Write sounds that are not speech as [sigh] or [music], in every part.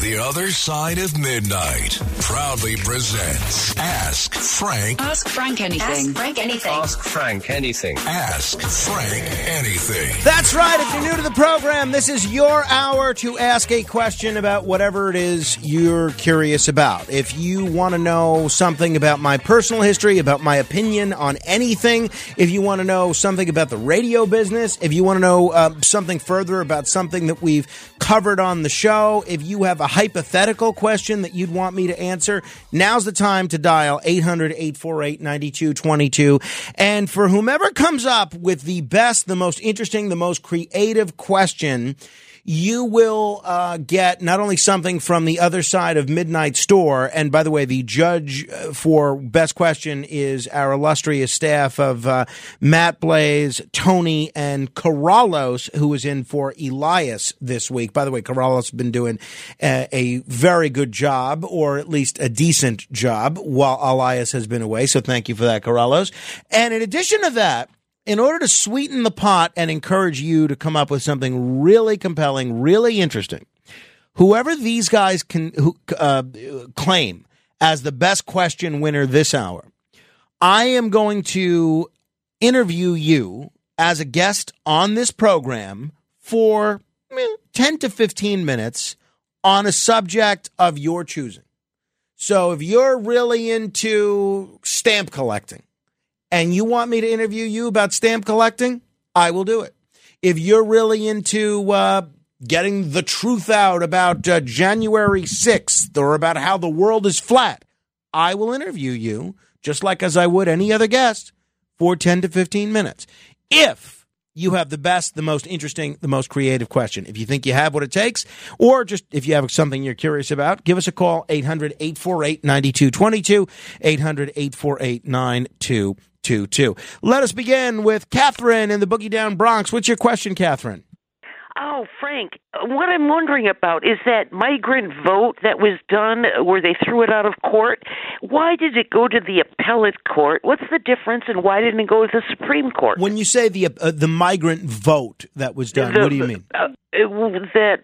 The Other Side of Midnight proudly presents Ask Frank. Ask Frank anything. Ask Frank anything. Ask Frank anything. Ask Frank anything. That's right. If you're new to the program, this is your hour to ask a question about whatever it is you're curious about. If you want to know something about my personal history, about my opinion on anything, if you want to know something about the radio business, if you want to know uh, something further about something that we've covered on the show, if you have a hypothetical question that you'd want me to answer, now's the time to dial 800 848 9222. And for whomever comes up with the best, the most interesting, the most creative question, you will uh, get not only something from the other side of Midnight Store, and by the way, the judge uh, for best question is our illustrious staff of uh, Matt Blaze, Tony, and Corrales, who was in for Elias this week. By the way, Corrales has been doing a, a very good job, or at least a decent job, while Elias has been away. So thank you for that, Corrales. And in addition to that, in order to sweeten the pot and encourage you to come up with something really compelling, really interesting, whoever these guys can who, uh, claim as the best question winner this hour, I am going to interview you as a guest on this program for eh, 10 to 15 minutes on a subject of your choosing. So if you're really into stamp collecting, and you want me to interview you about stamp collecting, I will do it. If you're really into uh, getting the truth out about uh, January 6th or about how the world is flat, I will interview you just like as I would any other guest for 10 to 15 minutes. If you have the best, the most interesting, the most creative question. If you think you have what it takes, or just if you have something you're curious about, give us a call 800 848 9222. 800 848 9222. Let us begin with Catherine in the Boogie Down Bronx. What's your question, Catherine? Oh, Frank, what I'm wondering about is that migrant vote that was done where they threw it out of court. Why did it go to the appellate court? What's the difference, and why didn't it go to the Supreme Court? When you say the uh, the migrant vote that was done, The- what do you mean? Uh, it- that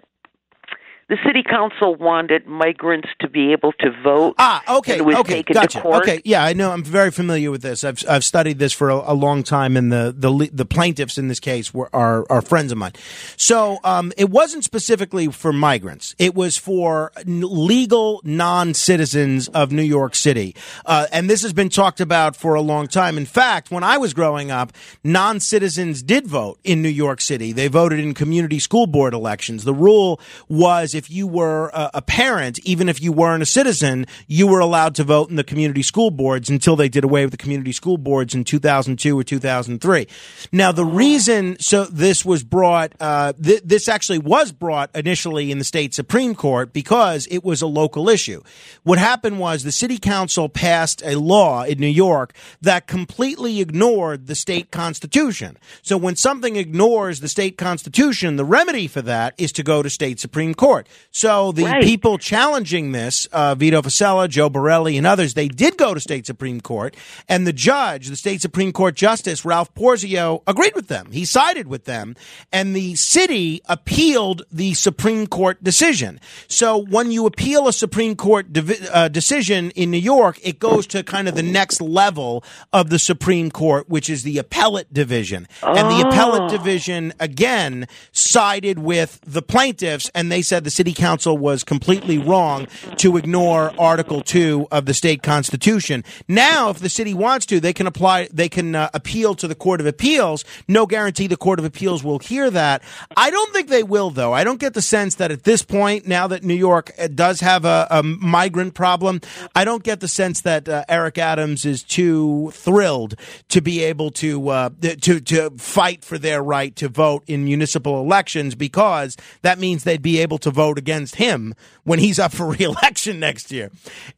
the city council wanted migrants to be able to vote. Ah, okay, okay, gotcha. Okay, yeah, I know. I'm very familiar with this. I've I've studied this for a, a long time, and the the the plaintiffs in this case were are are friends of mine. So, um, it wasn't specifically for migrants. It was for n- legal non citizens of New York City, uh, and this has been talked about for a long time. In fact, when I was growing up, non citizens did vote in New York City. They voted in community school board elections. The rule was if you were a, a parent, even if you weren't a citizen, you were allowed to vote in the community school boards until they did away with the community school boards in 2002 or 2003. Now, the reason so this was brought, uh, th- this actually was brought initially in the state Supreme Court because it was a local issue. What happened was the city council passed a law in New York that completely ignored the state constitution. So when something ignores the state constitution, the remedy for that is to go to state Supreme Court. So the Right. people challenging this, uh, Vito Fossella, Joe Borelli, and others, they did go to state Supreme Court, and the judge, the state Supreme Court Justice Ralph Porzio, agreed with them. He sided with them, and the city appealed the Supreme Court decision. So when you appeal a Supreme Court divi- uh, decision in New York, it goes to kind of the next level of the Supreme Court, which is the appellate division, and the appellate division again sided with the plaintiffs, and they said the city council was completely wrong to ignore Article Two of the state constitution. Now, if the city wants to, they can apply. They can uh, appeal to the Court of Appeals. No guarantee the Court of Appeals will hear that. I don't think they will, though. I don't get the sense that at this point, now that New York uh, does have a, a migrant problem, I don't get the sense that uh, Eric Adams is too thrilled to be able to uh, to to fight for their right to vote in municipal elections because that means they'd be able to vote against him when he's up for [laughs] reelection next year.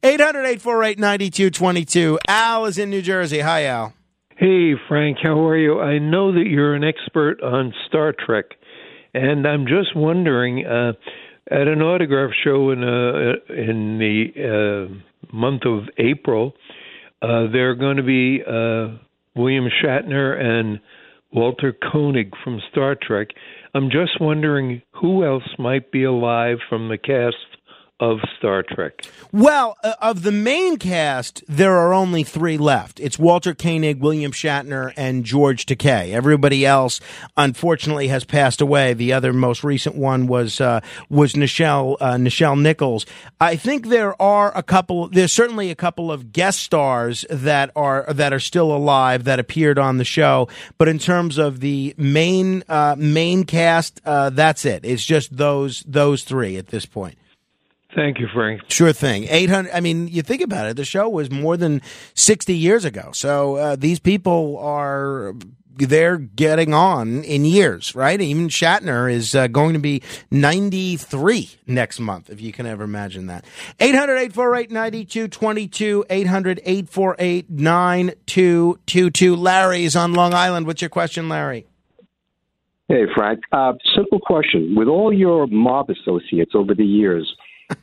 800-848-9222. Al is in New Jersey. Hi, Al. Hey, Frank, how are you? I know that you're an expert on Star Trek, and I'm just wondering uh, at an autograph show in uh, in the uh, month of April, uh, there are going to be uh, William Shatner and Walter Koenig from Star Trek. I'm just wondering who else might be alive from the cast of Star Trek? Well, uh, of the main cast, there are only three left. It's Walter Koenig, William Shatner, and George Takei. Everybody else, unfortunately, has passed away. The other most recent one was uh, was Nichelle uh, Nichelle Nichols. I think there are a couple. There's certainly a couple of guest stars that are that are still alive that appeared on the show. But in terms of the main uh, main cast, uh, that's it. It's just those those three at this point. Thank you, Frank. Sure thing. 800. I mean, you think about it, the show was more than 60 years ago. So uh, these people are. They're getting on in years, right? Even Shatner is uh, going to be 93 next month, if you can ever imagine that. 800 848 9222. 800 848 9222. Larry is on Long Island. What's your question, Larry? Hey, Frank. Uh, simple question. With all your mob associates over the years,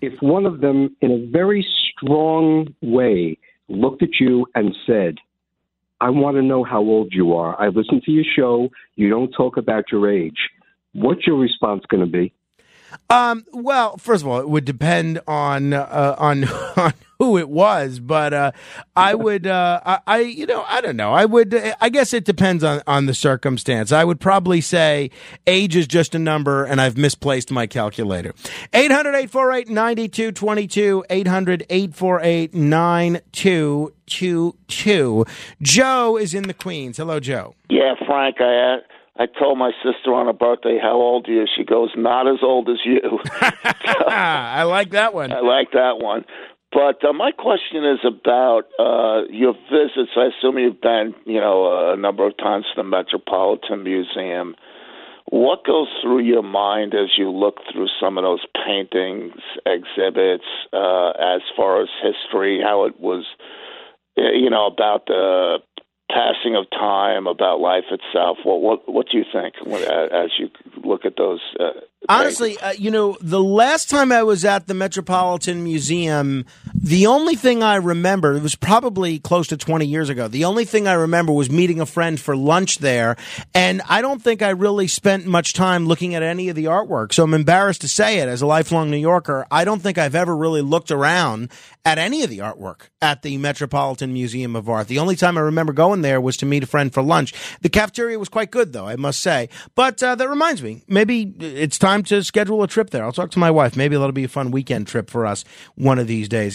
if one of them, in a very strong way, looked at you and said, I want to know how old you are. I listen to your show. You don't talk about your age. What's your response going to be? Um, well, first of all, it would depend on uh, on [laughs] on who it was, but uh, I would, uh, I, I, you know, I don't know. I would, I guess it depends on on the circumstance. I would probably say age is just a number, and I've misplaced my calculator. 800-848-9222, 800-848-9222. Joe is in the Queens. Hello, Joe. Yeah, Frank, I. Uh... I told my sister on her birthday, "How old are you?" She goes, "Not as old as you." [laughs] I like that one. I like that one. But uh, my question is about uh, your visits. I assume you've been, you know, a number of times to the Metropolitan Museum. What goes through your mind as you look through some of those paintings, exhibits, uh, as far as history, how it was, you know, about the passing of time, about life itself. What what what do you think as you look at those? Uh, Honestly, uh, you know, the last time I was at the Metropolitan Museum, the only thing I remember, it was probably close to 20 years ago. The only thing I remember was meeting a friend for lunch there. And I don't think I really spent much time looking at any of the artwork. So I'm embarrassed to say it as a lifelong New Yorker. I don't think I've ever really looked around at any of the artwork at the Metropolitan Museum of Art. The only time I remember going there was to meet a friend for lunch. The cafeteria was quite good, though, I must say. But uh, that reminds me, maybe it's time to schedule a trip there. I'll talk to my wife. Maybe that'll be a fun weekend trip for us one of these days.